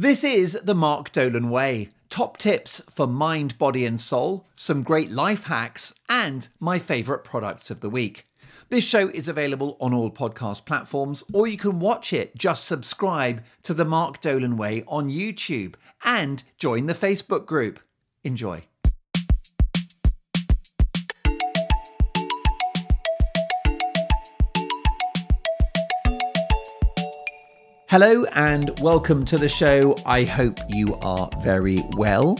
This is the Mark Dolan Way. Top tips for mind, body, and soul, some great life hacks, and my favourite products of the week. This show is available on all podcast platforms, or you can watch it. Just subscribe to the Mark Dolan Way on YouTube and join the Facebook group. Enjoy. Hello and welcome to the show. I hope you are very well.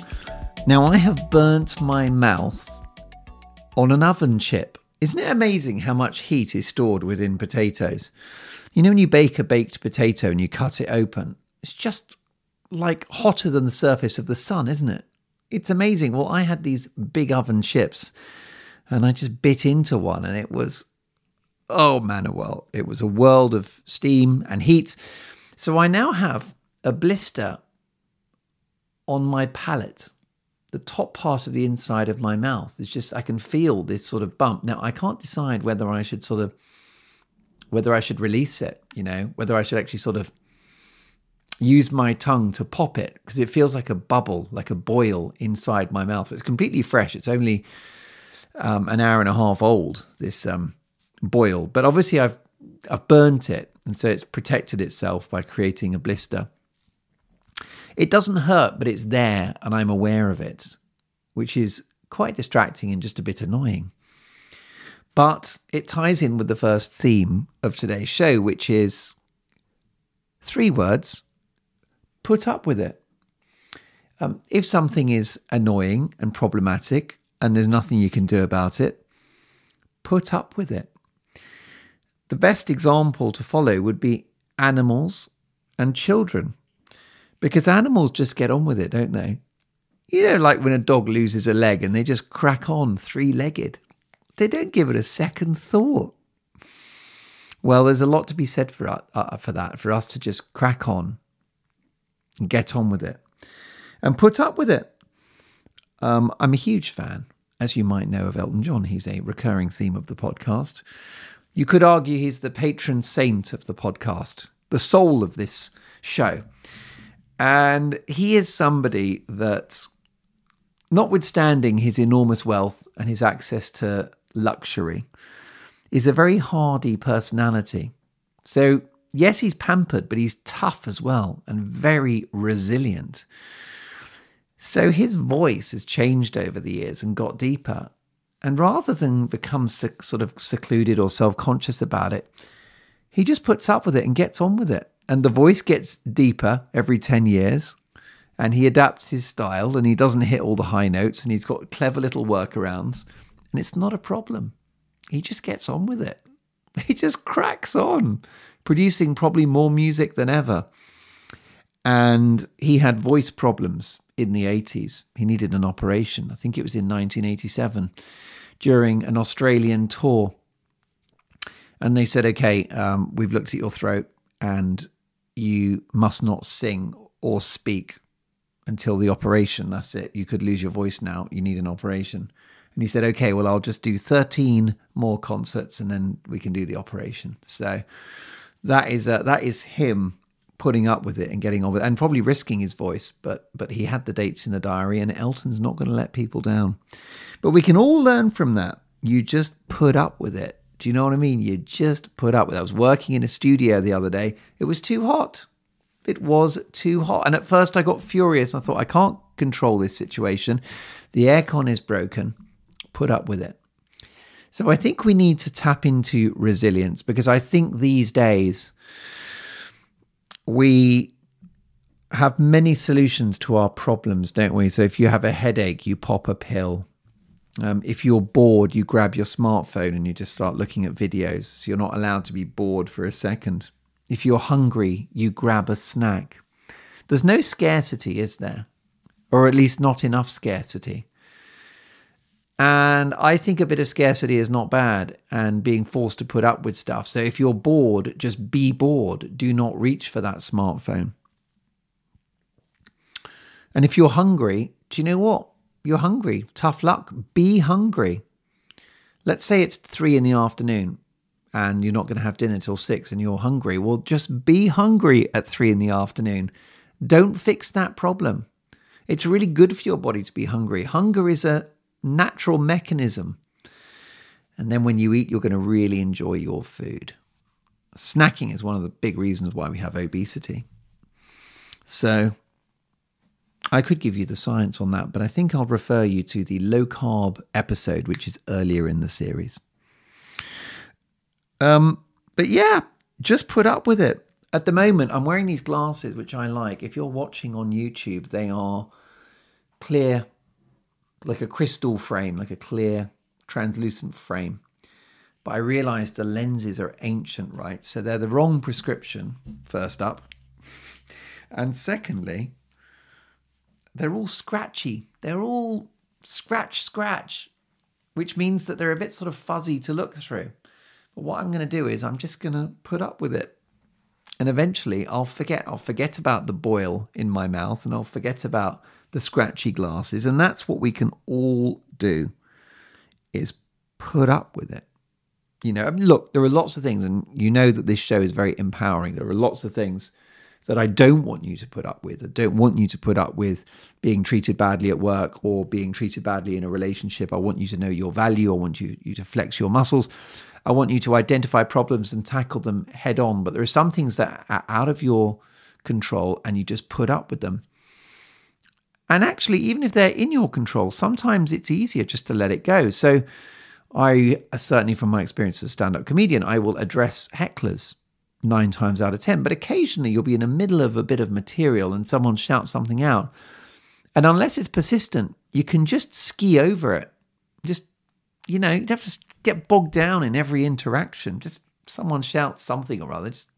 Now, I have burnt my mouth on an oven chip. Isn't it amazing how much heat is stored within potatoes? You know, when you bake a baked potato and you cut it open, it's just like hotter than the surface of the sun, isn't it? It's amazing. Well, I had these big oven chips and I just bit into one and it was, oh man, oh, well, it was a world of steam and heat. So I now have a blister on my palate. The top part of the inside of my mouth is just, I can feel this sort of bump. Now, I can't decide whether I should sort of, whether I should release it, you know, whether I should actually sort of use my tongue to pop it because it feels like a bubble, like a boil inside my mouth. It's completely fresh. It's only um, an hour and a half old, this um, boil. But obviously, I've I've burnt it, and so it's protected itself by creating a blister. It doesn't hurt, but it's there, and I'm aware of it, which is quite distracting and just a bit annoying. But it ties in with the first theme of today's show, which is three words put up with it. Um, if something is annoying and problematic and there's nothing you can do about it, put up with it. The best example to follow would be animals and children, because animals just get on with it, don't they? You know, like when a dog loses a leg and they just crack on three legged, they don't give it a second thought. Well, there's a lot to be said for, uh, for that, for us to just crack on and get on with it and put up with it. Um, I'm a huge fan, as you might know, of Elton John. He's a recurring theme of the podcast. You could argue he's the patron saint of the podcast, the soul of this show. And he is somebody that, notwithstanding his enormous wealth and his access to luxury, is a very hardy personality. So, yes, he's pampered, but he's tough as well and very resilient. So his voice has changed over the years and got deeper. And rather than become sort of secluded or self conscious about it, he just puts up with it and gets on with it. And the voice gets deeper every 10 years. And he adapts his style and he doesn't hit all the high notes and he's got clever little workarounds. And it's not a problem. He just gets on with it. He just cracks on, producing probably more music than ever. And he had voice problems in the 80s. He needed an operation. I think it was in 1987 during an Australian tour. And they said, okay, um, we've looked at your throat and you must not sing or speak until the operation. That's it. You could lose your voice now. You need an operation. And he said, okay, well, I'll just do 13 more concerts and then we can do the operation. So that is, uh, that is him putting up with it and getting on with it and probably risking his voice. But, but he had the dates in the diary and Elton's not going to let people down. But we can all learn from that. You just put up with it. Do you know what I mean? You just put up with it. I was working in a studio the other day. It was too hot. It was too hot. And at first I got furious. I thought, I can't control this situation. The aircon is broken. Put up with it. So I think we need to tap into resilience because I think these days we have many solutions to our problems, don't we? So if you have a headache, you pop a pill. Um, if you're bored, you grab your smartphone and you just start looking at videos. So you're not allowed to be bored for a second. If you're hungry, you grab a snack. There's no scarcity, is there? Or at least not enough scarcity. And I think a bit of scarcity is not bad and being forced to put up with stuff. So if you're bored, just be bored. Do not reach for that smartphone. And if you're hungry, do you know what? You're hungry. Tough luck. Be hungry. Let's say it's three in the afternoon and you're not going to have dinner till six and you're hungry. Well, just be hungry at three in the afternoon. Don't fix that problem. It's really good for your body to be hungry. Hunger is a natural mechanism. And then when you eat, you're going to really enjoy your food. Snacking is one of the big reasons why we have obesity. So I could give you the science on that, but I think I'll refer you to the low carb episode, which is earlier in the series. Um, but yeah, just put up with it. At the moment, I'm wearing these glasses, which I like. If you're watching on YouTube, they are clear, like a crystal frame, like a clear, translucent frame. But I realized the lenses are ancient, right? So they're the wrong prescription, first up. And secondly, they're all scratchy. They're all scratch, scratch, which means that they're a bit sort of fuzzy to look through. But what I'm going to do is I'm just going to put up with it. And eventually I'll forget. I'll forget about the boil in my mouth and I'll forget about the scratchy glasses. And that's what we can all do is put up with it. You know, look, there are lots of things, and you know that this show is very empowering. There are lots of things that I don't want you to put up with. I don't want you to put up with being treated badly at work or being treated badly in a relationship. I want you to know your value. I want you, you to flex your muscles. I want you to identify problems and tackle them head on. But there are some things that are out of your control and you just put up with them. And actually, even if they're in your control, sometimes it's easier just to let it go. So, I uh, certainly, from my experience as a stand up comedian, I will address hecklers nine times out of 10. But occasionally, you'll be in the middle of a bit of material and someone shouts something out. And unless it's persistent, you can just ski over it. Just, you know, you have to get bogged down in every interaction. Just someone shouts something or other. Just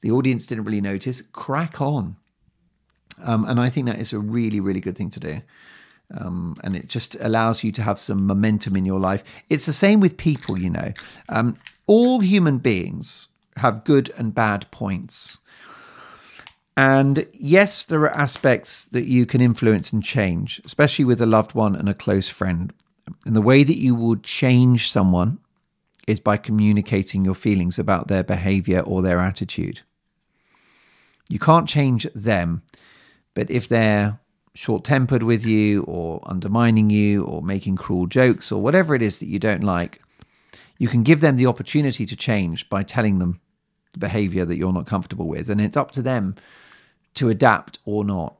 the audience didn't really notice. Crack on. Um, and I think that is a really, really good thing to do. Um, and it just allows you to have some momentum in your life. It's the same with people, you know. Um, all human beings have good and bad points. And yes, there are aspects that you can influence and change, especially with a loved one and a close friend. And the way that you would change someone is by communicating your feelings about their behavior or their attitude. You can't change them, but if they're short tempered with you or undermining you or making cruel jokes or whatever it is that you don't like, you can give them the opportunity to change by telling them the behavior that you're not comfortable with. And it's up to them to adapt or not.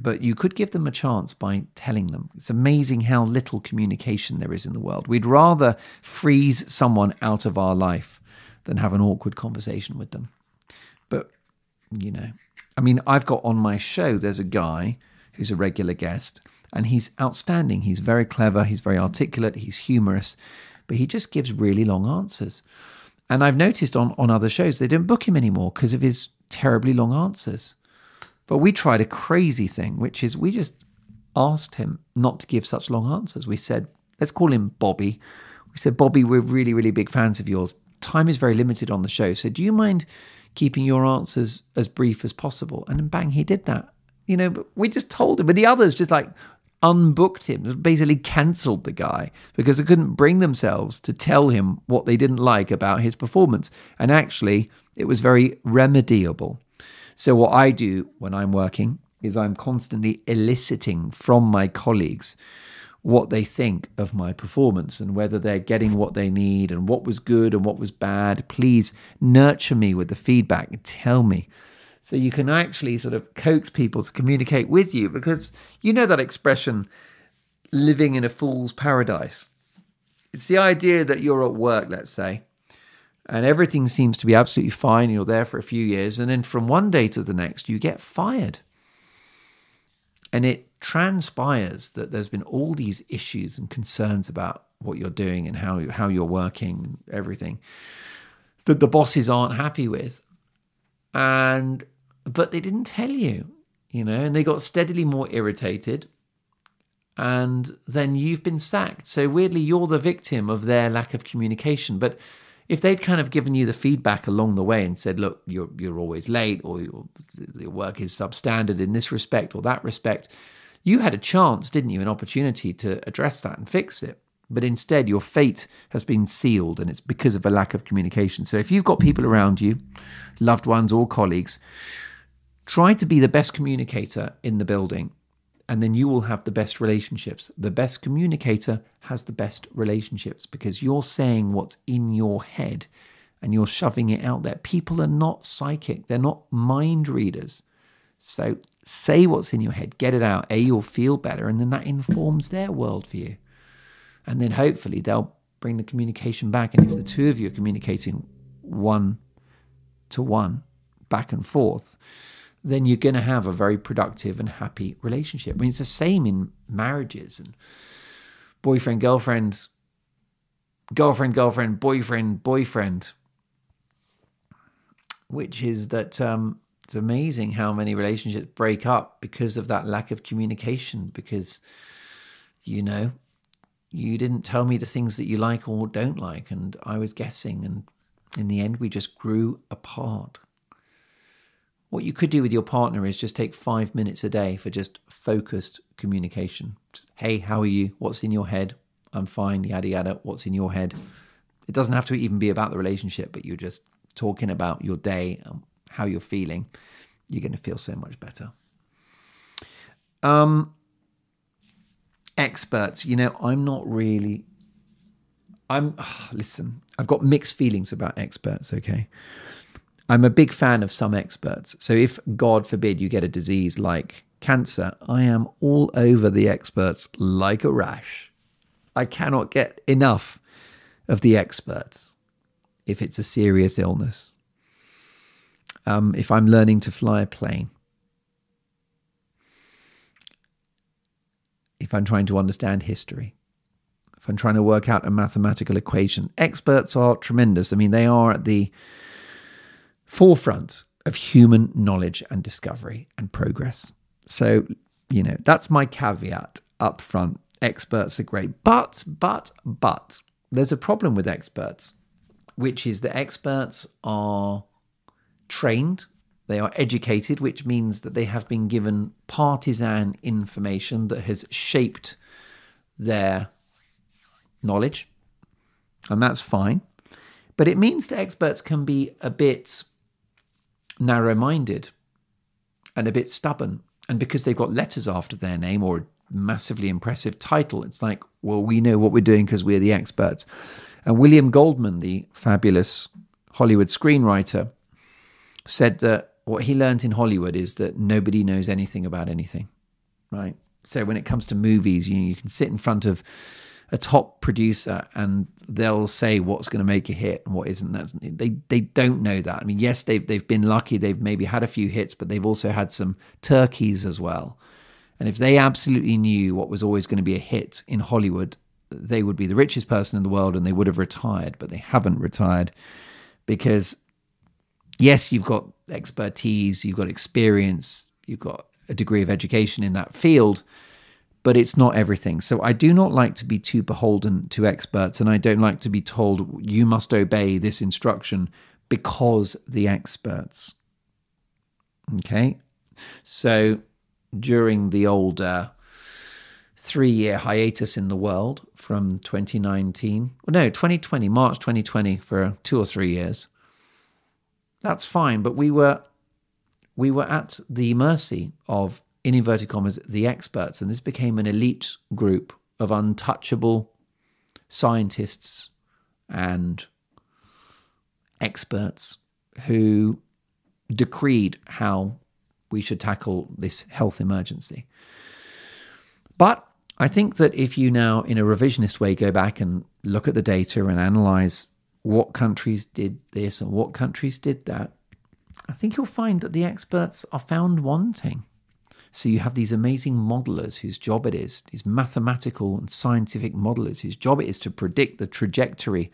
But you could give them a chance by telling them. It's amazing how little communication there is in the world. We'd rather freeze someone out of our life than have an awkward conversation with them. But, you know, I mean, I've got on my show, there's a guy who's a regular guest, and he's outstanding. He's very clever, he's very articulate, he's humorous, but he just gives really long answers. And I've noticed on, on other shows, they don't book him anymore because of his terribly long answers. But we tried a crazy thing, which is we just asked him not to give such long answers. We said, let's call him Bobby. We said, Bobby, we're really, really big fans of yours. Time is very limited on the show. So do you mind keeping your answers as brief as possible. And then bang, he did that. You know, but we just told him, but the others just like unbooked him, basically cancelled the guy because they couldn't bring themselves to tell him what they didn't like about his performance. And actually, it was very remediable. So, what I do when I'm working is I'm constantly eliciting from my colleagues what they think of my performance and whether they're getting what they need and what was good and what was bad. Please nurture me with the feedback and tell me. So you can actually sort of coax people to communicate with you because you know that expression, living in a fool's paradise. It's the idea that you're at work, let's say, and everything seems to be absolutely fine. You're there for a few years, and then from one day to the next, you get fired. And it transpires that there's been all these issues and concerns about what you're doing and how how you're working and everything that the bosses aren't happy with. And but they didn't tell you you know and they got steadily more irritated and then you've been sacked. So weirdly you're the victim of their lack of communication. But if they'd kind of given you the feedback along the way and said look you're you're always late or your, your work is substandard in this respect or that respect you had a chance, didn't you, an opportunity to address that and fix it. But instead, your fate has been sealed, and it's because of a lack of communication. So, if you've got people around you, loved ones or colleagues, Try to be the best communicator in the building, and then you will have the best relationships. The best communicator has the best relationships because you're saying what's in your head and you're shoving it out there. People are not psychic, they're not mind readers. So say what's in your head, get it out. A, you'll feel better, and then that informs their worldview. And then hopefully they'll bring the communication back. And if the two of you are communicating one to one, back and forth, then you're going to have a very productive and happy relationship. I mean, it's the same in marriages and boyfriend, girlfriend, girlfriend, girlfriend, boyfriend, boyfriend, which is that um, it's amazing how many relationships break up because of that lack of communication. Because, you know, you didn't tell me the things that you like or don't like, and I was guessing, and in the end, we just grew apart. What you could do with your partner is just take five minutes a day for just focused communication. Just, hey, how are you? What's in your head? I'm fine, yada, yada. What's in your head? It doesn't have to even be about the relationship, but you're just talking about your day and how you're feeling. You're going to feel so much better. Um, experts, you know, I'm not really. I'm. Listen, I've got mixed feelings about experts, okay? I'm a big fan of some experts. So if, God forbid, you get a disease like cancer, I am all over the experts like a rash. I cannot get enough of the experts if it's a serious illness. Um, if I'm learning to fly a plane, if I'm trying to understand history, if I'm trying to work out a mathematical equation, experts are tremendous. I mean, they are at the forefront of human knowledge and discovery and progress. So, you know, that's my caveat up front. Experts are great. But, but, but, there's a problem with experts, which is that experts are trained, they are educated, which means that they have been given partisan information that has shaped their knowledge. And that's fine. But it means that experts can be a bit narrow minded and a bit stubborn. And because they've got letters after their name or a massively impressive title, it's like, well, we know what we're doing because we're the experts. And William Goldman, the fabulous Hollywood screenwriter, said that what he learned in Hollywood is that nobody knows anything about anything, right? So when it comes to movies, you, you can sit in front of a top producer and they'll say what's going to make a hit and what isn't. That's, they they don't know that. I mean, yes, they've they've been lucky. They've maybe had a few hits, but they've also had some turkeys as well. And if they absolutely knew what was always going to be a hit in Hollywood, they would be the richest person in the world and they would have retired. But they haven't retired because, yes, you've got expertise, you've got experience, you've got a degree of education in that field but it's not everything. So I do not like to be too beholden to experts, and I don't like to be told you must obey this instruction because the experts. Okay, so during the old uh, three year hiatus in the world from 2019, well, no, 2020, March 2020, for two or three years, that's fine, but we were we were at the mercy of in inverted commas, the experts. And this became an elite group of untouchable scientists and experts who decreed how we should tackle this health emergency. But I think that if you now, in a revisionist way, go back and look at the data and analyze what countries did this and what countries did that, I think you'll find that the experts are found wanting. So you have these amazing modelers whose job it is, these mathematical and scientific modelers whose job it is to predict the trajectory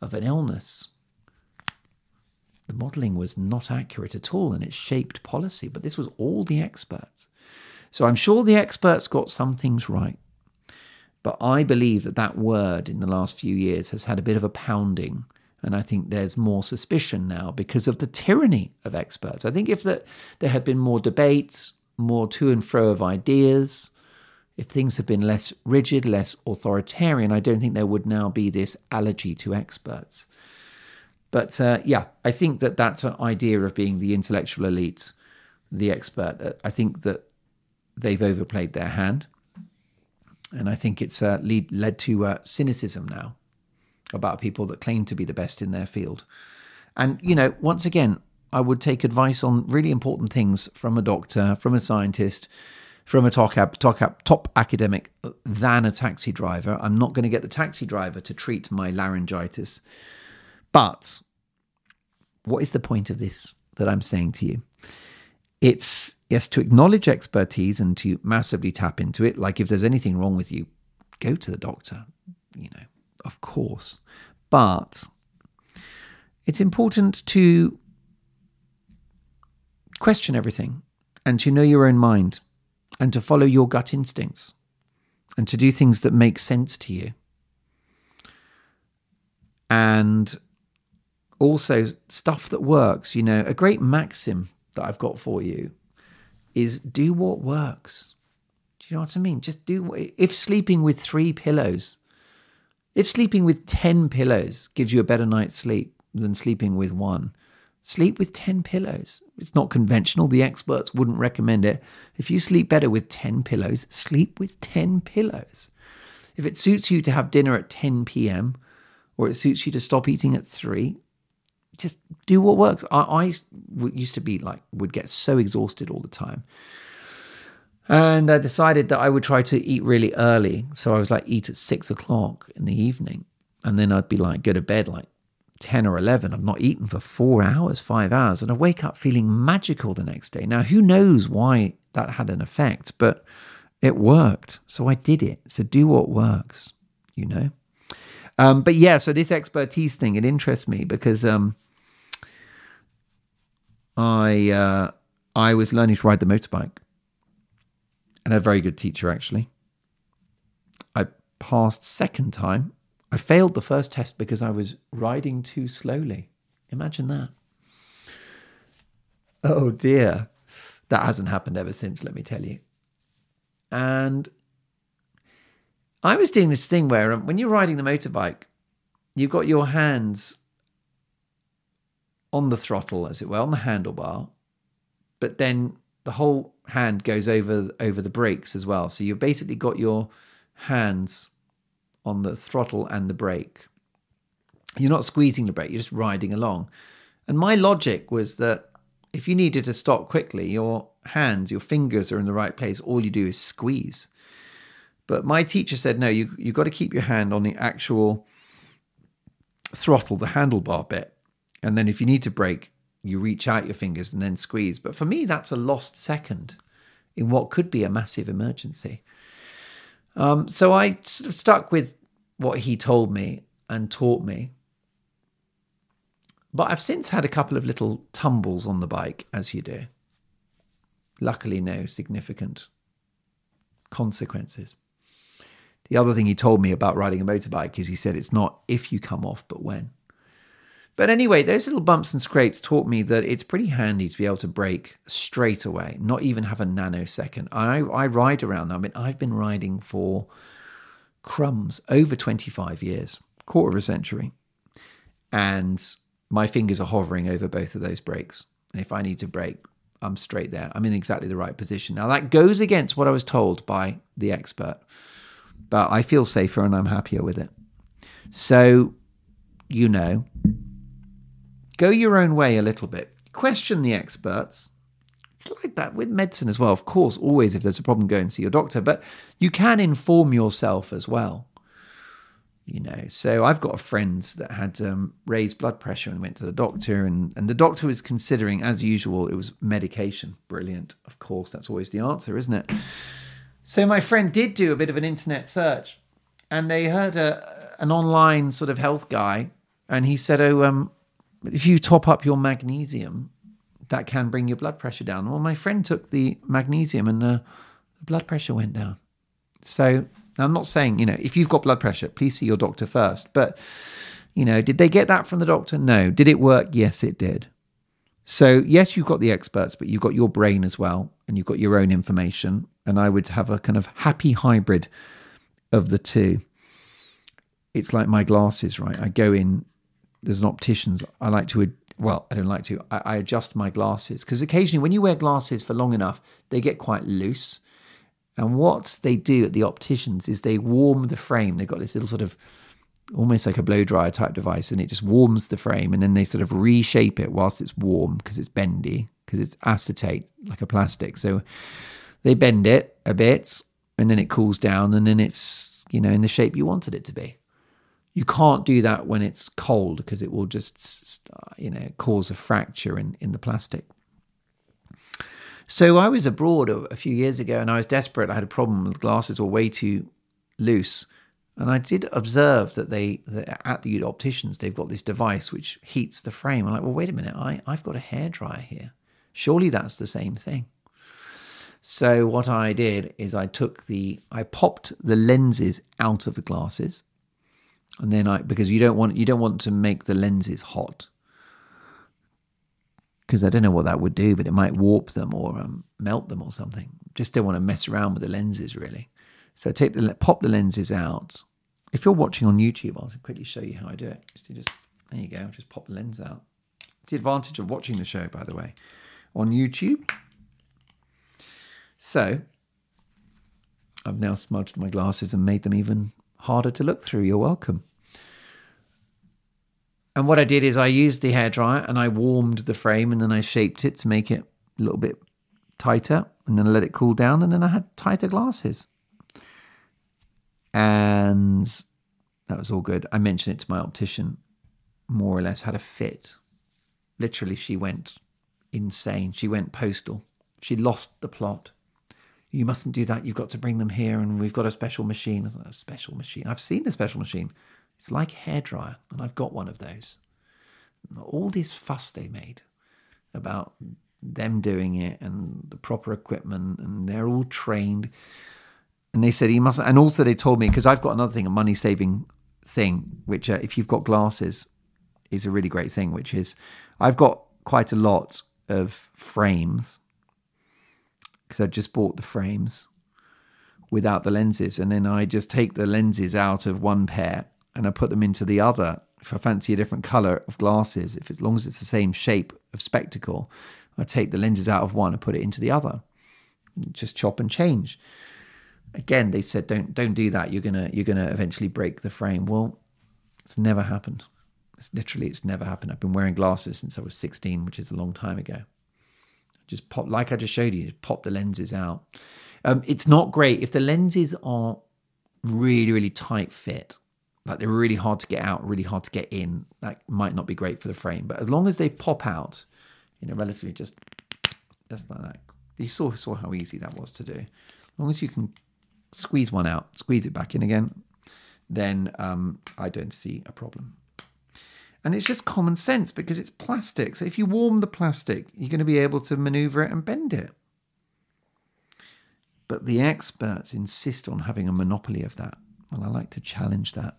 of an illness. The modeling was not accurate at all and it shaped policy, but this was all the experts. So I'm sure the experts got some things right. But I believe that that word in the last few years has had a bit of a pounding. And I think there's more suspicion now because of the tyranny of experts. I think if the, there had been more debates, more to and fro of ideas, if things had been less rigid, less authoritarian, I don't think there would now be this allergy to experts. But uh, yeah, I think that that idea of being the intellectual elite, the expert. I think that they've overplayed their hand. And I think it's uh, lead, led to uh, cynicism now about people that claim to be the best in their field. And, you know, once again, I would take advice on really important things from a doctor, from a scientist, from a top, top, top academic than a taxi driver. I'm not going to get the taxi driver to treat my laryngitis. But what is the point of this that I'm saying to you? It's yes to acknowledge expertise and to massively tap into it. Like if there's anything wrong with you, go to the doctor, you know, of course. But it's important to question everything and to know your own mind and to follow your gut instincts and to do things that make sense to you. And also stuff that works. You know, a great maxim that I've got for you is do what works. Do you know what I mean? Just do what, if sleeping with three pillows, if sleeping with 10 pillows gives you a better night's sleep than sleeping with one, sleep with 10 pillows. It's not conventional. The experts wouldn't recommend it. If you sleep better with 10 pillows, sleep with 10 pillows. If it suits you to have dinner at 10 p.m. or it suits you to stop eating at 3, just do what works. I, I used to be like, would get so exhausted all the time. And I decided that I would try to eat really early. So I was like, eat at six o'clock in the evening. And then I'd be like, go to bed like 10 or 11. I've not eaten for four hours, five hours. And I wake up feeling magical the next day. Now, who knows why that had an effect, but it worked. So I did it. So do what works, you know? Um, but yeah, so this expertise thing, it interests me because um, I uh, I was learning to ride the motorbike, and a very good teacher actually. I passed second time. I failed the first test because I was riding too slowly. Imagine that. Oh dear. That hasn't happened ever since, let me tell you. And I was doing this thing where um, when you're riding the motorbike, you've got your hands on the throttle, as it were, on the handlebar, but then the whole hand goes over over the brakes as well. So you've basically got your hands on the throttle and the brake. You're not squeezing the brake, you're just riding along. And my logic was that if you needed to stop quickly, your hands, your fingers are in the right place. All you do is squeeze. But my teacher said, no, you, you've got to keep your hand on the actual throttle, the handlebar bit. And then if you need to brake, you reach out your fingers and then squeeze. But for me, that's a lost second in what could be a massive emergency. Um, so I sort of stuck with what he told me and taught me. But I've since had a couple of little tumbles on the bike, as you do. Luckily, no significant consequences. The other thing he told me about riding a motorbike is he said it's not if you come off, but when. But anyway, those little bumps and scrapes taught me that it's pretty handy to be able to brake straight away, not even have a nanosecond. I, I ride around. I mean, I've been riding for crumbs over 25 years, quarter of a century. And my fingers are hovering over both of those brakes. And if I need to brake, I'm straight there. I'm in exactly the right position. Now, that goes against what I was told by the expert, but I feel safer and I'm happier with it. So, you know, Go your own way a little bit. Question the experts. It's like that with medicine as well. Of course, always if there's a problem, go and see your doctor, but you can inform yourself as well. You know, so I've got a friend that had um, raised blood pressure and went to the doctor, and, and the doctor was considering, as usual, it was medication. Brilliant. Of course, that's always the answer, isn't it? So my friend did do a bit of an internet search, and they heard a, an online sort of health guy, and he said, "Oh, um, if you top up your magnesium, that can bring your blood pressure down. Well, my friend took the magnesium and uh, the blood pressure went down. So I'm not saying, you know, if you've got blood pressure, please see your doctor first. But, you know, did they get that from the doctor? No. Did it work? Yes, it did. So, yes, you've got the experts, but you've got your brain as well, and you've got your own information. And I would have a kind of happy hybrid of the two. It's like my glasses, right? I go in there's an optician's. I like to well, I don't like to. I, I adjust my glasses because occasionally, when you wear glasses for long enough, they get quite loose. And what they do at the opticians is they warm the frame. They've got this little sort of almost like a blow dryer type device, and it just warms the frame, and then they sort of reshape it whilst it's warm because it's bendy because it's acetate like a plastic. So they bend it a bit, and then it cools down, and then it's you know in the shape you wanted it to be. You can't do that when it's cold because it will just uh, you know cause a fracture in in the plastic. So I was abroad a, few years ago and I was desperate. I had a problem. The glasses were way too loose. And I did observe that they that at the opticians they've got this device which heats the frame. I'm like, well, wait a minute, I, I've got a hairdryer here. Surely that's the same thing. So what I did is I took the I popped the lenses out of the glasses, and then I because you don't want you don't want to make the lenses hot because I don't know what that would do, but it might warp them or um, melt them or something. Just don't want to mess around with the lenses really. So take the pop the lenses out. If you're watching on YouTube, I'll quickly show you how I do it. Just, just there you go. Just pop the lens out. It's the advantage of watching the show, by the way, on YouTube. So I've now smudged my glasses and made them even harder to look through. You're welcome. And what I did is I used the hairdryer and I warmed the frame and then I shaped it to make it a little bit tighter and then I let it cool down and then I had tighter glasses. And that was all good. I mentioned it to my optician, more or less had a fit. Literally, she went insane. She went postal. She lost the plot. You mustn't do that. You've got to bring them here, and we've got a special machine. a special machine. I've seen a special machine. It's like a hairdryer, and I've got one of those. All this fuss they made about them doing it and the proper equipment, and they're all trained. And they said he must, and also they told me because I've got another thing, a money saving thing, which uh, if you've got glasses, is a really great thing. Which is, I've got quite a lot of frames because I just bought the frames without the lenses, and then I just take the lenses out of one pair and I put them into the other. If I fancy a different color of glasses, if as long as it's the same shape of spectacle, I take the lenses out of one and put it into the other. Just chop and change. Again, they said don't don't do that. You're gonna you're gonna eventually break the frame. Well, it's never happened. It's literally it's never happened. I've been wearing glasses since I was 16, which is a long time ago. Just pop like I just showed you, pop the lenses out. Um, it's not great if the lenses are really really tight fit like they're really hard to get out, really hard to get in. That might not be great for the frame, but as long as they pop out, you know, relatively just just like that. You saw saw how easy that was to do. As long as you can squeeze one out, squeeze it back in again, then um, I don't see a problem. And it's just common sense because it's plastic. So if you warm the plastic, you're going to be able to maneuver it and bend it. But the experts insist on having a monopoly of that. Well, I like to challenge that.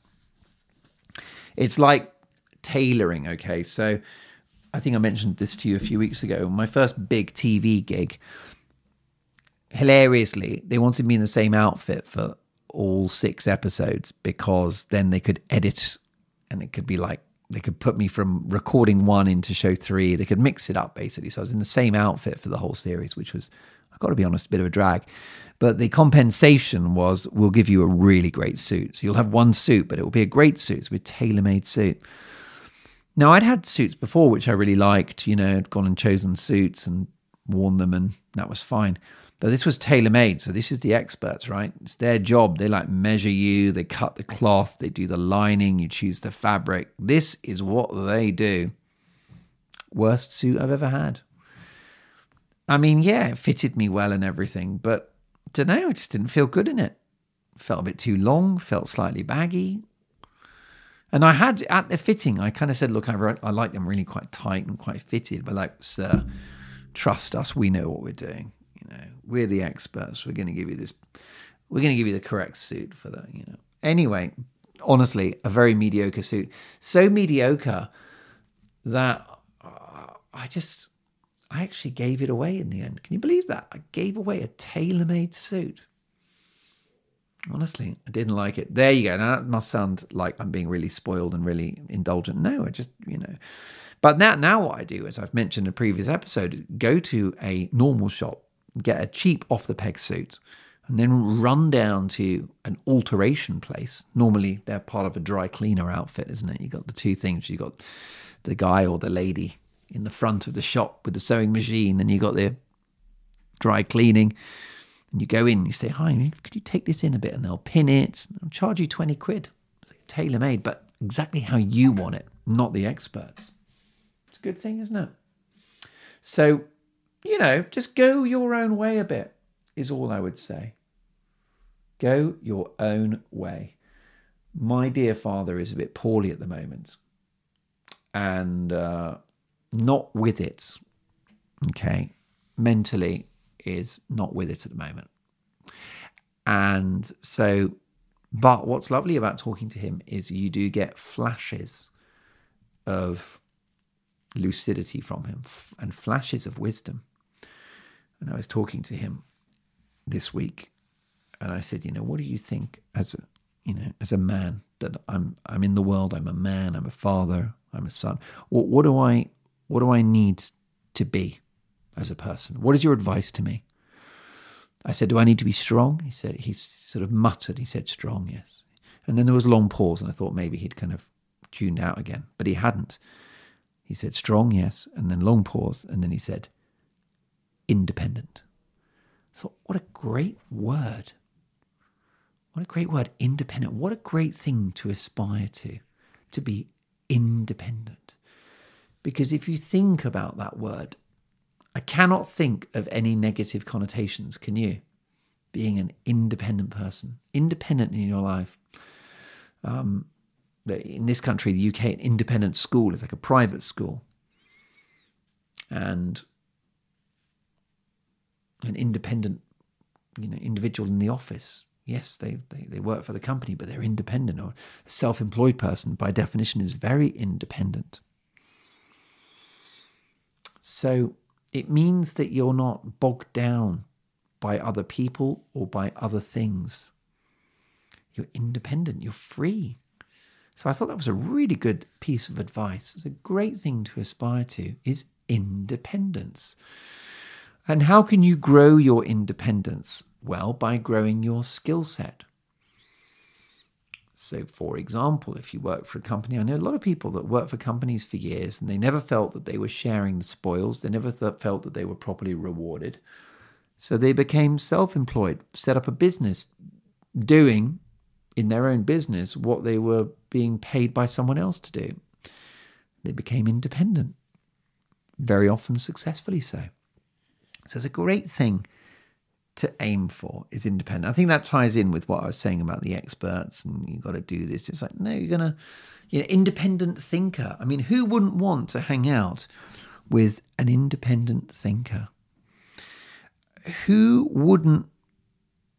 It's like tailoring, okay? So I think I mentioned this to you a few weeks ago. My first big TV gig, hilariously, they wanted me in the same outfit for all six episodes because then they could edit and it could be like they could put me from recording one into show three. They could mix it up basically. So I was in the same outfit for the whole series, which was, I've got to be honest, a bit of a drag. But the compensation was we'll give you a really great suit. So you'll have one suit, but it will be a great suit. It's a tailor made suit. Now, I'd had suits before, which I really liked. You know, I'd gone and chosen suits and worn them, and that was fine. But this was tailor made. So this is the experts, right? It's their job. They like measure you, they cut the cloth, they do the lining, you choose the fabric. This is what they do. Worst suit I've ever had. I mean, yeah, it fitted me well and everything, but don't know, I just didn't feel good in it. Felt a bit too long, felt slightly baggy. And I had at the fitting, I kind of said, look, I, I like them really quite tight and quite fitted, but like, sir, trust us, we know what we're doing. Know, we're the experts. We're going to give you this, we're going to give you the correct suit for that, you know. Anyway, honestly, a very mediocre suit. So mediocre that uh, I just, I actually gave it away in the end. Can you believe that? I gave away a tailor made suit. Honestly, I didn't like it. There you go. Now that must sound like I'm being really spoiled and really indulgent. No, I just, you know. But now, now what I do, as I've mentioned in a previous episode, go to a normal shop, get a cheap off the peg suit, and then run down to an alteration place. Normally, they're part of a dry cleaner outfit, isn't it? You've got the two things. you've got the guy or the lady in the front of the shop with the sewing machine, and you've got the dry cleaning. And you go in, and you say, "Hi, can you take this in a bit?" And they'll pin it. They'll charge you twenty quid, tailor made, but exactly how you want it, not the experts. It's a good thing, isn't it? So, you know, just go your own way a bit. Is all I would say. Go your own way. My dear father is a bit poorly at the moment and uh, not with it. Okay. Mentally is not with it at the moment. And so, but what's lovely about talking to him is you do get flashes of lucidity from him and flashes of wisdom. And I was talking to him this week and I said, you know, what do you think as a, you know, as a man that I'm, I'm in the world, I'm a man, I'm a father, I'm a son. What, what do I, what do I need to be as a person? What is your advice to me? I said, Do I need to be strong? He said, he sort of muttered. He said, Strong, yes. And then there was a long pause, and I thought maybe he'd kind of tuned out again, but he hadn't. He said, Strong, yes. And then long pause, and then he said, Independent. I thought, What a great word. What a great word, independent. What a great thing to aspire to, to be independent. Because if you think about that word, I cannot think of any negative connotations, can you? Being an independent person, independent in your life. Um, in this country, the UK, an independent school is like a private school. And an independent, you know, individual in the office. Yes, they, they, they work for the company, but they're independent. Or a self employed person, by definition, is very independent. So it means that you're not bogged down by other people or by other things. You're independent, you're free. So I thought that was a really good piece of advice. It's a great thing to aspire to is independence. And how can you grow your independence? Well, by growing your skill set. So, for example, if you work for a company, I know a lot of people that work for companies for years and they never felt that they were sharing the spoils, they never th- felt that they were properly rewarded. So, they became self employed, set up a business doing in their own business what they were being paid by someone else to do. They became independent, very often successfully so. So, it's a great thing to aim for is independent. I think that ties in with what I was saying about the experts and you've got to do this. It's like, no, you're going to, you know, independent thinker. I mean, who wouldn't want to hang out with an independent thinker? Who wouldn't,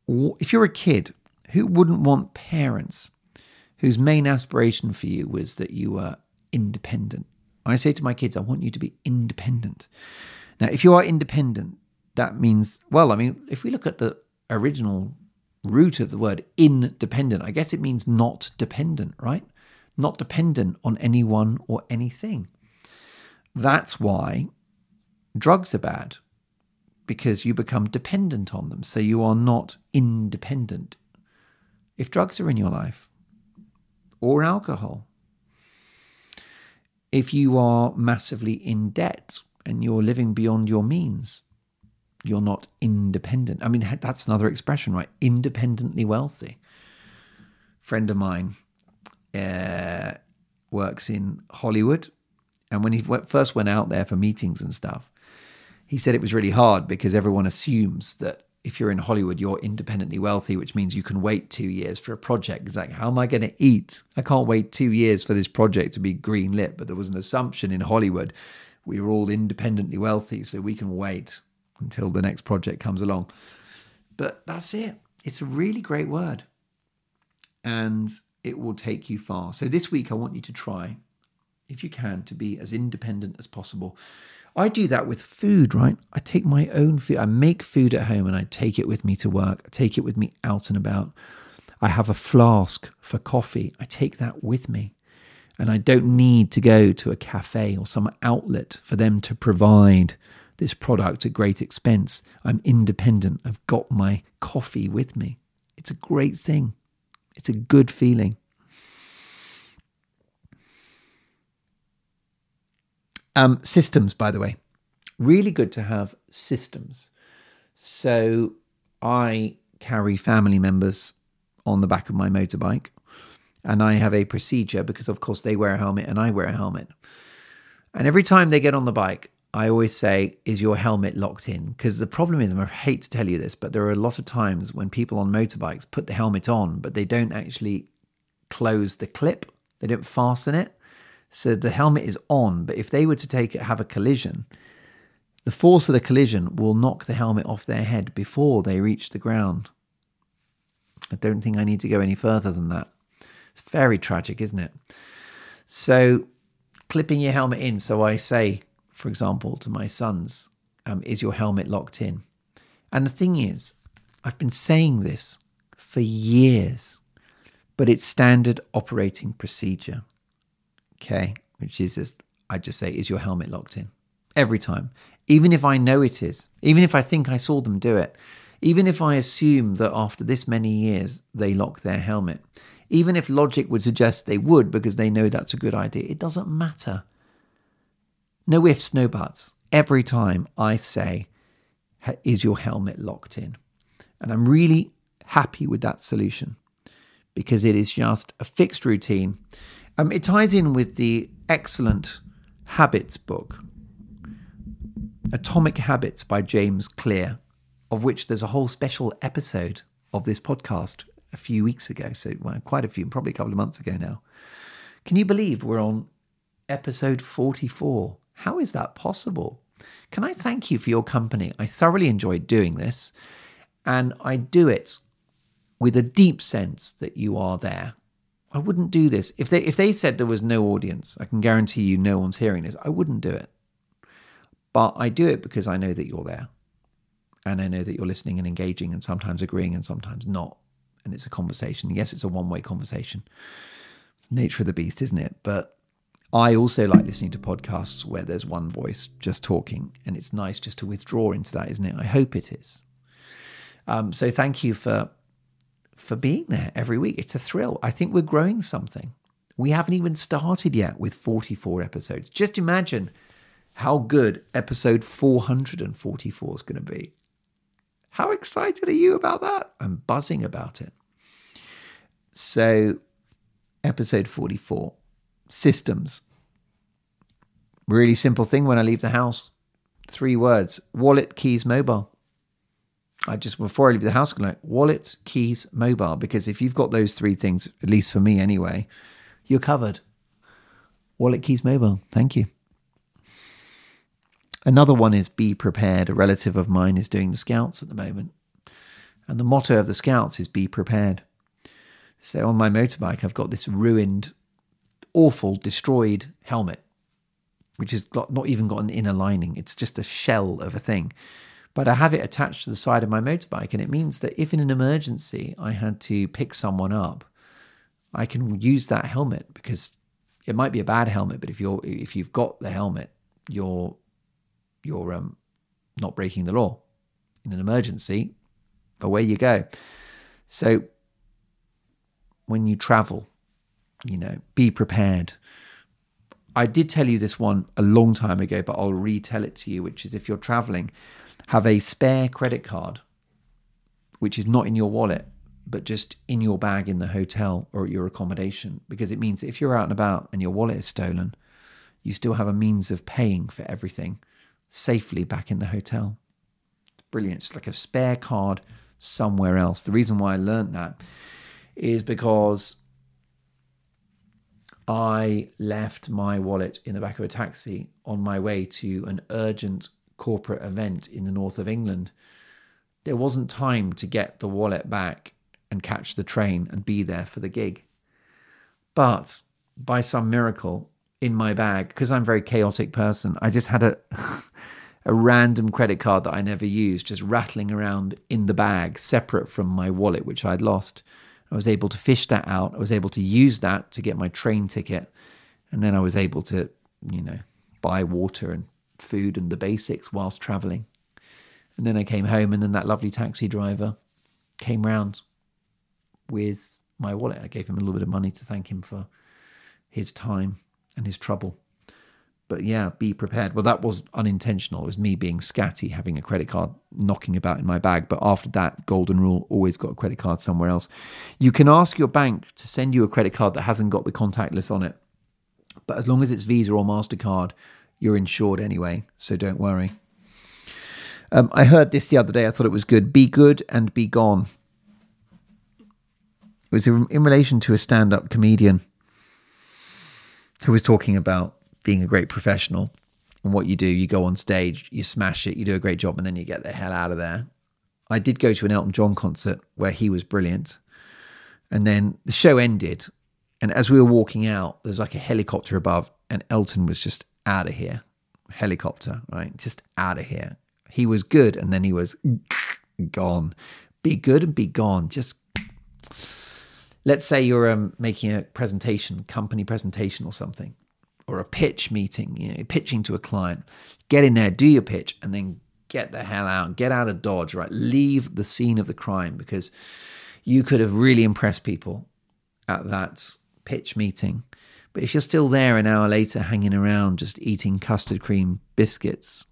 if you're a kid, who wouldn't want parents whose main aspiration for you was that you were independent? I say to my kids, I want you to be independent. Now, if you are independent, that means, well, I mean, if we look at the original root of the word independent, I guess it means not dependent, right? Not dependent on anyone or anything. That's why drugs are bad, because you become dependent on them. So you are not independent. If drugs are in your life, or alcohol, if you are massively in debt and you're living beyond your means, you're not independent. I mean, that's another expression, right? Independently wealthy. Friend of mine uh, works in Hollywood, and when he first went out there for meetings and stuff, he said it was really hard because everyone assumes that if you're in Hollywood, you're independently wealthy, which means you can wait two years for a project. It's like, how am I going to eat? I can't wait two years for this project to be green lit. But there was an assumption in Hollywood we were all independently wealthy, so we can wait until the next project comes along. But that's it. It's a really great word. And it will take you far. So this week, I want you to try, if you can, to be as independent as possible. I do that with food, right? I take my own food. I make food at home and I take it with me to work. I take it with me out and about. I have a flask for coffee. I take that with me. And I don't need to go to a cafe or some outlet for them to provide this product at great expense. I'm independent. I've got my coffee with me. It's a great thing. It's a good feeling. Um, systems, by the way, really good to have systems. So I carry family members on the back of my motorbike, and I have a procedure because, of course, they wear a helmet and I wear a helmet. And every time they get on the bike, I always say, Is your helmet locked in? Because the problem is, and I hate to tell you this, but there are a lot of times when people on motorbikes put the helmet on, but they don't actually close the clip, they don't fasten it. So the helmet is on, but if they were to take it, have a collision, the force of the collision will knock the helmet off their head before they reach the ground. I don't think I need to go any further than that. It's very tragic, isn't it? So, clipping your helmet in. So, I say, for example, to my sons, um, is your helmet locked in? And the thing is, I've been saying this for years, but it's standard operating procedure. Okay, which is just, I just say, is your helmet locked in? Every time. Even if I know it is, even if I think I saw them do it, even if I assume that after this many years they lock their helmet, even if logic would suggest they would because they know that's a good idea, it doesn't matter. No ifs, no buts. Every time I say, is your helmet locked in? And I'm really happy with that solution because it is just a fixed routine um, it ties in with the excellent Habits book, Atomic Habits by James Clear, of which there's a whole special episode of this podcast a few weeks ago. So, well, quite a few, probably a couple of months ago now. Can you believe we're on episode 44? How is that possible? Can I thank you for your company? I thoroughly enjoyed doing this, and I do it with a deep sense that you are there I wouldn't do this. If they if they said there was no audience, I can guarantee you no one's hearing this. I wouldn't do it. But I do it because I know that you're there. And I know that you're listening and engaging and sometimes agreeing and sometimes not. And it's a conversation. Yes, it's a one-way conversation. It's nature of the beast, isn't it? But I also like listening to podcasts where there's one voice just talking, and it's nice just to withdraw into that, isn't it? I hope it is. Um, so thank you for for being there every week. It's a thrill. I think we're growing something. We haven't even started yet with 44 episodes. Just imagine how good episode 444 is going to be. How excited are you about that? I'm buzzing about it. So, episode 44 systems. Really simple thing when I leave the house. Three words wallet, keys, mobile. I just before I leave the house, I'm like wallet, keys, mobile, because if you've got those three things, at least for me anyway, you're covered. Wallet, keys, mobile. Thank you. Another one is be prepared. A relative of mine is doing the scouts at the moment. And the motto of the scouts is be prepared. So on my motorbike, I've got this ruined, awful, destroyed helmet, which has got not even got an inner lining. It's just a shell of a thing but I have it attached to the side of my motorbike. And it means that if in an emergency I had to pick someone up, I can use that helmet because it might be a bad helmet, but if you're if you've got the helmet, you're you're um, not breaking the law. In an emergency, away you go. So when you travel, you know, be prepared. I did tell you this one a long time ago, but I'll retell it to you, which is if you're traveling, have a spare credit card, which is not in your wallet, but just in your bag in the hotel or at your accommodation, because it means if you're out and about and your wallet is stolen, you still have a means of paying for everything safely back in the hotel. It's brilliant. It's like a spare card somewhere else. The reason why I learned that is because I left my wallet in the back of a taxi on my way to an urgent corporate event in the north of England, there wasn't time to get the wallet back and catch the train and be there for the gig. But by some miracle, in my bag, because I'm a very chaotic person, I just had a a random credit card that I never used, just rattling around in the bag, separate from my wallet, which I'd lost. I was able to fish that out. I was able to use that to get my train ticket And then I was able to, you know, buy water and food and the basics whilst traveling. And then I came home, and then that lovely taxi driver came round with my wallet. I gave him a little bit of money to thank him for his time and his trouble. But yeah, be prepared. Well, that was unintentional. It was me being scatty, having a credit card knocking about in my bag. But after that, golden rule always got a credit card somewhere else. You can ask your bank to send you a credit card that hasn't got the contactless on it. But as long as it's Visa or MasterCard, you're insured anyway. So don't worry. Um, I heard this the other day. I thought it was good. Be good and be gone. It was in, relation to a stand up comedian who was talking about being a great professional and what you do. You go on stage, you smash it, you do a great job, and then you get the hell out of there. I did go to an Elton John concert where he was brilliant. And then the show ended. And as we were walking out, there's like a helicopter above, and Elton was just out of here. Helicopter, right? Just out of here. He was good, and then he was gone. Be good and be gone. Just let's say you're um, making a presentation, company presentation or something, or a pitch meeting, you know, pitching to a client. Get in there, do your pitch, and then get the hell out. Get out of Dodge, right? Leave the scene of the crime because you could have really impressed people at that pitch meeting. But if you're still there an hour later, hanging around, just eating custard cream biscuits,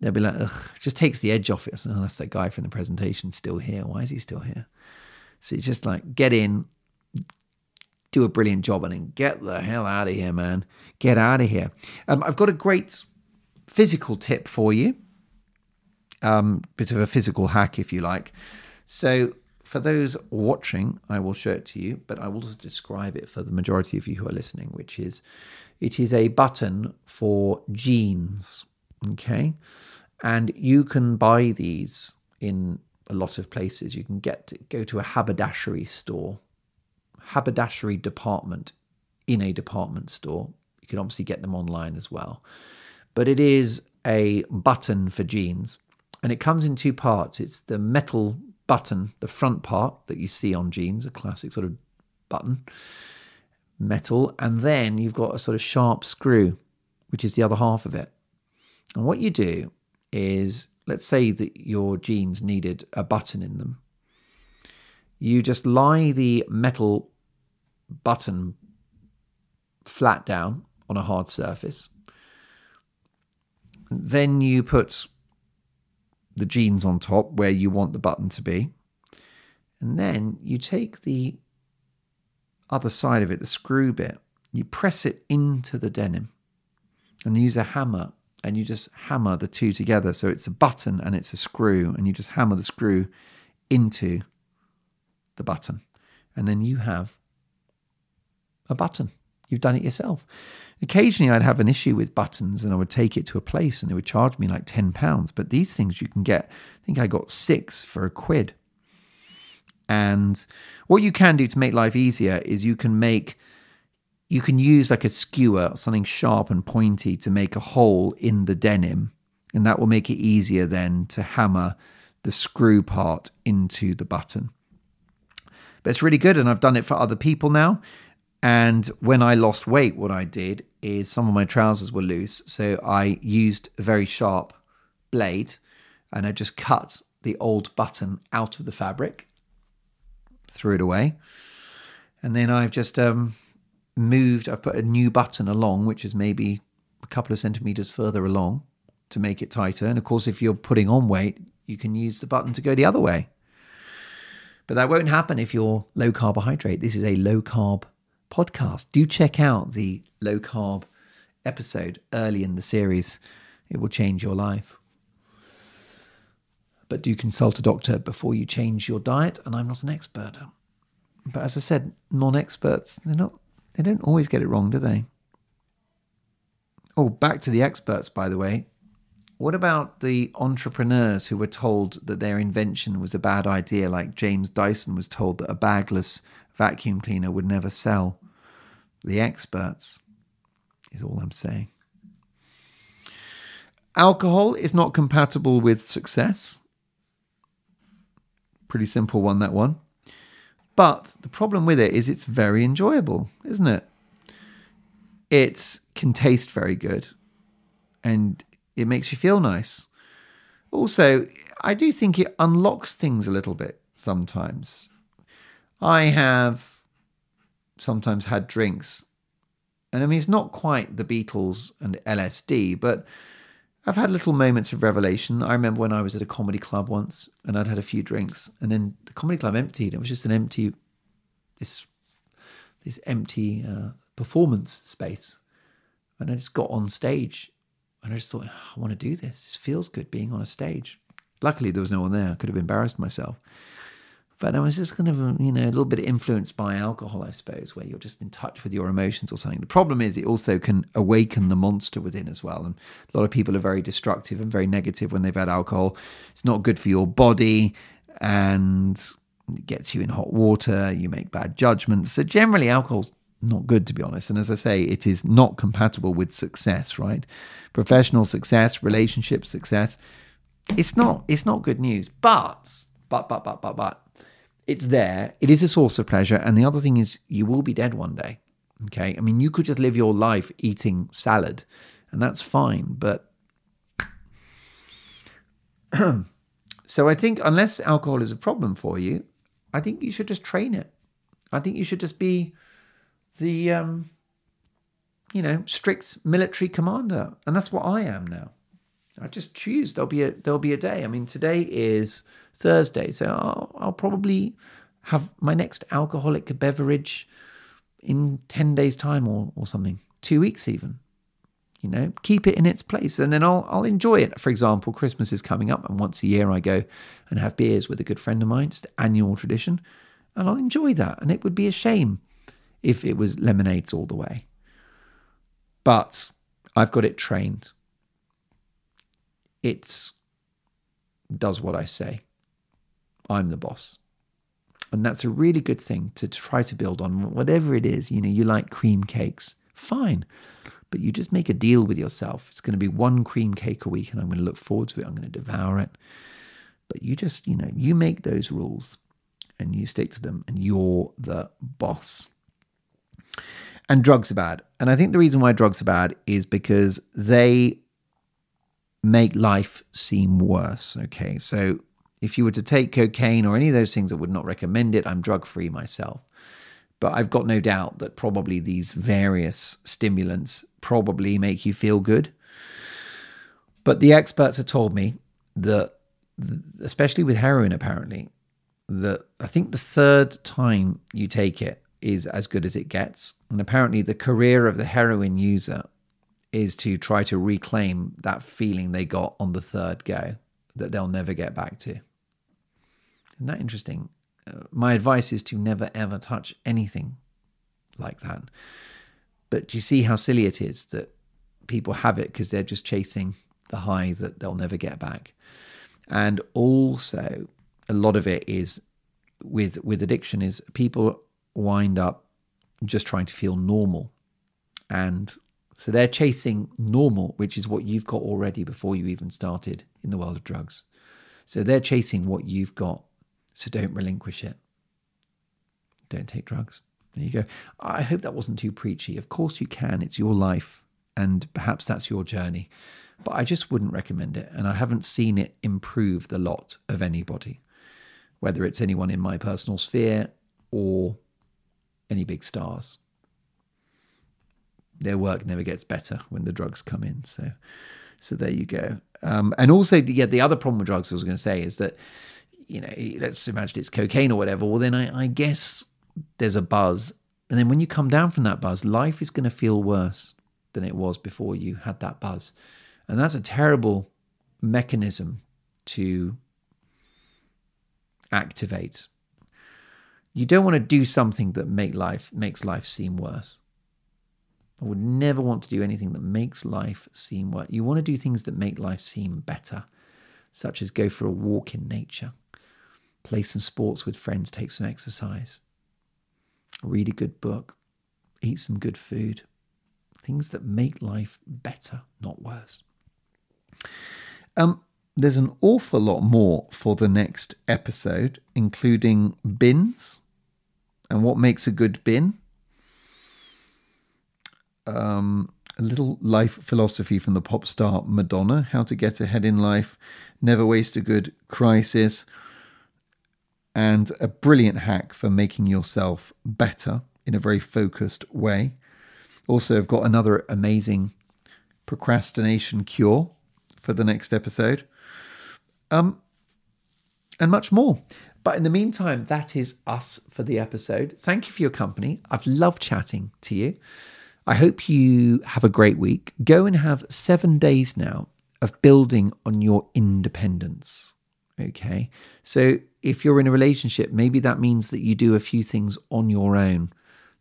they'll be like, ugh, just takes the edge off it. So, oh, that's that guy from the presentation still here. Why is he still here? So you just like get in, do a brilliant job, and then get the hell out of here, man. Get out of here. Um, I've got a great physical tip for you. Um, bit of a physical hack, if you like. So for those watching, I will show it to you, but I will just describe it for the majority of you who are listening, which is it is a button for jeans. Okay. And you can buy these in a lot of places. You can get to, go to a haberdashery store, haberdashery department in a department store. You can obviously get them online as well. But it is a button for jeans and it comes in two parts. It's the metal button, the front part that you see on jeans, a classic sort of button, metal, and then you've got a sort of sharp screw, which is the other half of it. And what you do is let's say that your jeans needed a button in them. You just lie the metal button flat down on a hard surface. Then you put the jeans on top where you want the button to be. And then you take the other side of it, the screw bit, you press it into the denim and use a hammer and you just hammer the two together. So it's a button and it's a screw, and you just hammer the screw into the button. And then you have a button. You've done it yourself. Occasionally, I'd have an issue with buttons and I would take it to a place and they would charge me like £10. But these things you can get, I think I got six for a quid. And what you can do to make life easier is you can make you can use like a skewer, something sharp and pointy, to make a hole in the denim. And that will make it easier then to hammer the screw part into the button. But it's really good. And I've done it for other people now. And when I lost weight, what I did is some of my trousers were loose. So I used a very sharp blade and I just cut the old button out of the fabric, threw it away. And then I've just um, moved, I've put a new button along, which is maybe a couple of centimeters further along to make it tighter. And of course, if you're putting on weight, you can use the button to go the other way. But that won't happen if you're low carbohydrate. This is a low carb podcast. Do check out the low carb episode early in the series, it will change your life. But do consult a doctor before you change your diet. And I'm not an expert. But as I said, non experts, they're not they don't always get it wrong, do they? Oh, back to the experts, by the way. What about the entrepreneurs who were told that their invention was a bad idea, like James Dyson was told that a bagless vacuum cleaner would never sell? The experts is all I'm saying. Alcohol is not compatible with success. Pretty simple one, that one. But the problem with it is it's very enjoyable, isn't it? it can taste very good and it makes you feel nice. Also, I do think it unlocks things a little bit sometimes. I have sometimes had drinks, and I mean, it's not quite the Beatles and LSD, but I've had little moments of revelation. I remember when I was at a comedy club once and I'd had a few drinks, and then the comedy club emptied. It was just an empty, this, this empty uh, performance space. And I just got on stage and I just thought, I want to do this. This feels good being on a stage. Luckily, there was no one there. I could have embarrassed myself. But I was just kind of, you know, a little bit influenced by alcohol, I suppose, where you're just in touch with your emotions or something. The problem is it also can awaken the monster within as well. And a lot of people are very destructive and very negative when they've had alcohol. It's not good for your body and it gets you in hot water. You make bad judgments. So generally, alcohol's not good, to be honest. And as I say, it is not compatible with success, right? Professional success, relationship success. It's not, it's not good news. But, but, but, but, but, but, it's there. It is a source of pleasure. And the other thing is, you will be dead one day. Okay. I mean, you could just live your life eating salad, and that's fine. But so I think, unless alcohol is a problem for you, I think you should just train it. I think you should just be the, um, you know, strict military commander. And that's what I am now. I just choose there'll be a there'll be a day. I mean, today is Thursday, so I'll, I'll probably have my next alcoholic beverage in ten days' time or or something, two weeks even. You know, keep it in its place, and then I'll I'll enjoy it. For example, Christmas is coming up, and once a year I go and have beers with a good friend of mine. It's the annual tradition, and I'll enjoy that. And it would be a shame if it was lemonades all the way. But I've got it trained it's does what I say. I'm the boss. And that's a really good thing to try to build on. Whatever it is, you know, you like cream cakes, fine. But you just make a deal with yourself. It's going to be one cream cake a week and I'm going to look forward to it. I'm going to devour it. But you just, you know, you make those rules and you stick to them and you're the boss. And drugs are bad. And I think the reason why drugs are bad is because they make life seem worse. Okay, so if you were to take cocaine or any of those things, I would not recommend it. I'm drug free myself. But I've got no doubt that probably these various stimulants probably make you feel good. But the experts have told me that, especially with heroin, apparently, that I think the third time you take it is as good as it gets. And apparently, the career of the heroin user is to try to reclaim that feeling they got on the third go that they'll never get back to. Isn't that interesting? Uh, my advice is to never ever touch anything like that. But do you see how silly it is that people have it because they're just chasing the high that they'll never get back? And also, a lot of it is with with addiction is people wind up just trying to feel normal and so they're chasing normal, which is what you've got already before you even started in the world of drugs. So they're chasing what you've got. So don't relinquish it. Don't take drugs. There you go. I hope that wasn't too preachy. Of course you can. It's your life. And perhaps that's your journey. But I just wouldn't recommend it. And I haven't seen it improve the lot of anybody, whether it's anyone in my personal sphere or any big stars their work never gets better when the drugs come in. So, so there you go. Um, and also, yeah, the other problem with drugs I was going to say is that, you know, let's imagine it's cocaine or whatever. Well, then I, I guess there's a buzz, and then when you come down from that buzz, life is going to feel worse than it was before you had that buzz, and that's a terrible mechanism to activate. You don't want to do something that make life makes life seem worse. I would never want to do anything that makes life seem worse. You want to do things that make life seem better, such as go for a walk in nature, play some sports with friends, take some exercise, read a good book, eat some good food. Things that make life better, not worse. Um, there's an awful lot more for the next episode, including bins and what makes a good bin um, a little life philosophy from the pop star Madonna how to get ahead in life, never waste a good crisis, and a brilliant hack for making yourself better in a very focused way. Also, I've got another amazing procrastination cure for the next episode. Um, and much more. But in the meantime, that is us for the episode. Thank you for your company. I've loved chatting to you. I hope you have a great week. Go and have seven days now of building on your independence. Okay. So if you're in a relationship, maybe that means that you do a few things on your own.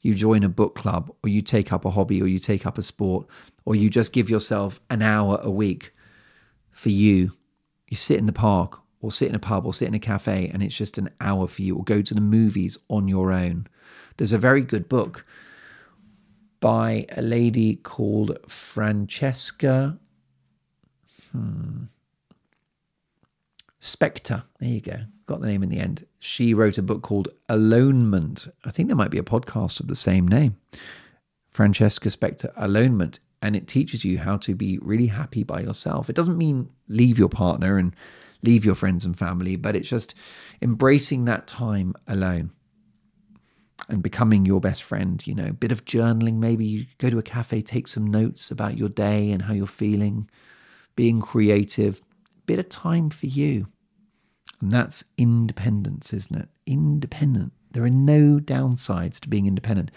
You join a book club, or you take up a hobby, or you take up a sport, or you just give yourself an hour a week for you. You sit in the park, or sit in a pub, or sit in a cafe, and it's just an hour for you, or go to the movies on your own. There's a very good book by a lady called Francesca hmm, Specter. There you go. Got the name in the end. She wrote a book called Alonement. I think there might be a podcast of the same name. Francesca Specter, Alonement. And it teaches you how to be really happy by yourself. It doesn't mean leave your partner and leave your friends and family, but it's just embracing that time alone and becoming your best friend. You know, a bit of journaling, maybe you go to a cafe, take some notes about your day and how you're feeling, being creative, bit of time for you. And that's independence, isn't it? Independent. There are no downsides to being independent.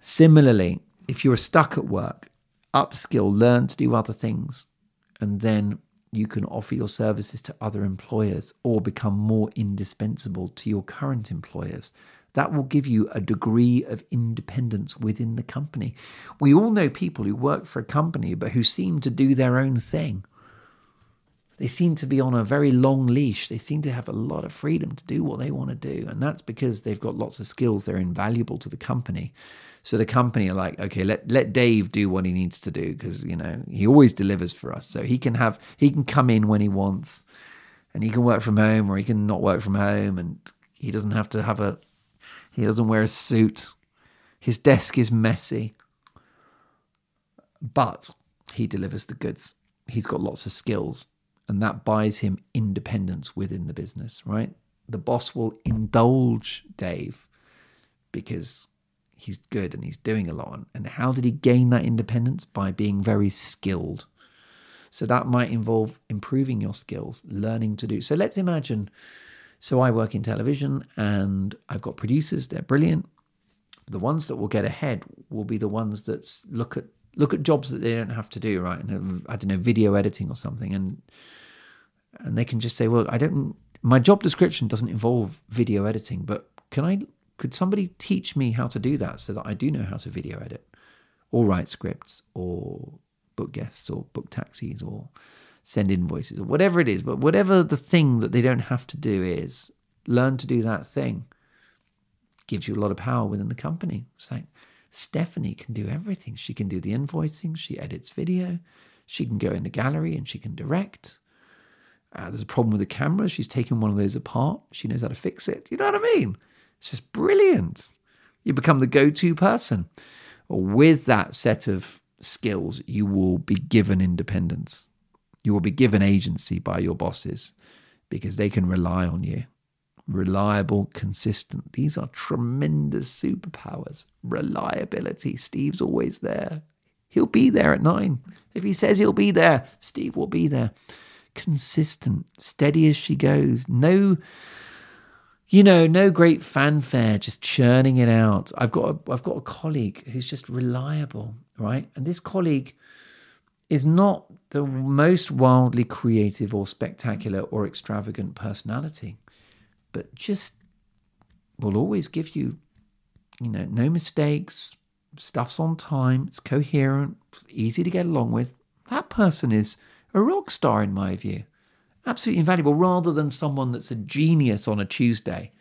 Similarly, if you're stuck at work, upskill, learn to do other things, and then you can offer your services to other employers or become more indispensable to your current employers that will give you a degree of independence within the company. We all know people who work for a company but who seem to do their own thing. They seem to be on a very long leash. They seem to have a lot of freedom to do what they want to do. And that's because they've got lots of skills. They're invaluable to the company. So the company are like, okay, let let Dave do what he needs to do because you know he always delivers for us. So he can have he can come in when he wants, and he can work from home or he can not work from home, and he doesn't have to have a he doesn't wear a suit. His desk is messy. But he delivers the goods. He's got lots of skills, and that buys him independence within the business, right? The boss will indulge Dave because he's good and he's doing a lot. And how did he gain that independence? By being very skilled. So that might involve improving your skills, learning to do. So let's imagine so I work in television and I've got producers, they're brilliant. The ones that will get ahead will be the ones that look at look at jobs that they don't have to do, right? And uh, I don't know, video editing or something and and they can just say, "Well, I don't my job description doesn't involve video editing, but can I could somebody teach me how to do that so that I do know how to video edit or write scripts or book guests or book taxis or send invoices or whatever it is, but whatever the thing that they don't have to do is, learn to do that thing. Gives you a lot of power within the company. It's like Stephanie can do everything. She can do the invoicing, she edits video, she can go in the gallery and she can direct. Uh, there's a problem with the camera. She's taken one of those apart. She knows how to fix it. You know what I mean? It's just brilliant. You become the go to person. With that set of skills, you will be given independence. You will be given agency by your bosses because they can rely on you. Reliable, consistent. These are tremendous superpowers. Reliability. Steve's always there. He'll be there at nine. If he says he'll be there, Steve will be there. Consistent, steady as she goes. No, you know, no great fanfare, just churning it out. I've got a, I've got a colleague who's just reliable, right? And this colleague is not the most wildly creative or spectacular or extravagant personality, but just will always give you, you know, no mistakes, stuff's on time, it's coherent, easy to get along with. That person is a rock star in my view. Absolutely invaluable, rather than someone that's a genius on a Tuesday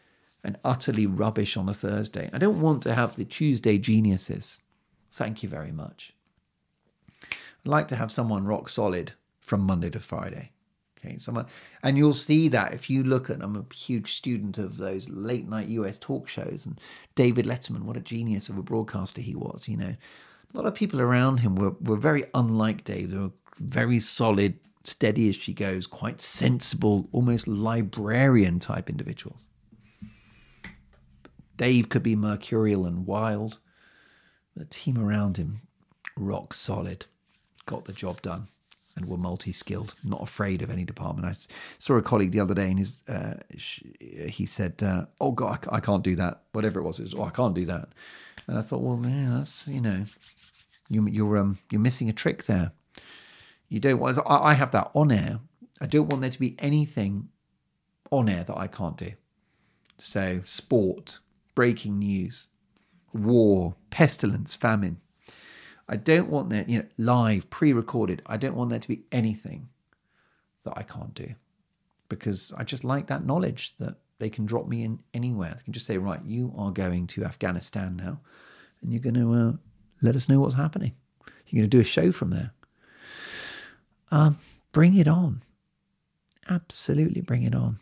and utterly rubbish on a Thursday. I don't want to have the Tuesday geniuses. Thank you very much. I'd like to have someone rock solid from Monday to Friday. Okay, someone, and you'll see that if you look at. I'm a huge student of those late night US talk shows, and David Letterman, what a genius of a broadcaster he was. You know, a lot of people around him were, were very unlike Dave. They were very solid, steady as she goes, quite sensible, almost librarian type individuals. Dave could be mercurial and wild. The team around him, rock solid, got the job done and were multi-skilled, not afraid of any department. I saw a colleague the other day, and his uh, he said, uh, "Oh God, I can't do that." Whatever it was, it was, "Oh, I can't do that." And I thought, well, man, that's you know, you, you're um, you're missing a trick there. You don't want. I have that on air. I don't want there to be anything on air that I can't do. So, sport, breaking news, war, pestilence, famine. I don't want that, you know, live, pre-recorded. I don't want there to be anything that I can't do because I just like that knowledge that they can drop me in anywhere. They can just say, right, you are going to Afghanistan now, and you're going to uh, let us know what's happening. You're going to do a show from there. Um, bring it on. Absolutely bring it on.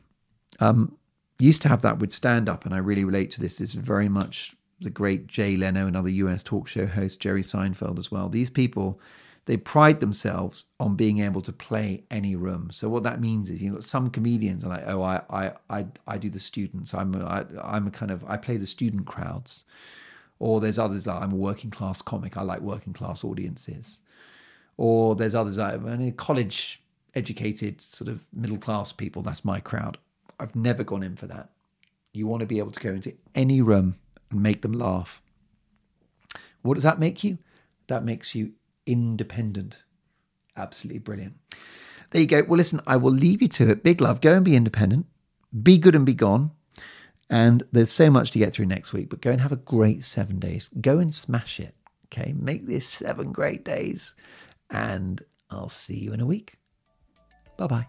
Um, used to have that with stand up, and I really relate to this. This is very much the great Jay Leno, another US talk show host, Jerry Seinfeld as well. These people, they pride themselves on being able to play any room. So what that means is, you know, some comedians are like, oh, I, I, I, I do the students. I'm, a, I, I'm a kind of, I play the student crowds. Or there's others that I'm a working class comic. I like working class audiences. Or there's others that I'm college educated sort of middle class people. That's my crowd. I've never gone in for that. You want to be able to go into any room and make them laugh. What does that make you? That makes you independent. Absolutely brilliant. There you go. Well, listen, I will leave you to it. Big love. Go and be independent. Be good and be gone. And there's so much to get through next week, but go and have a great seven days. Go and smash it. Okay. Make this seven great days. And I'll see you in a week. Bye bye.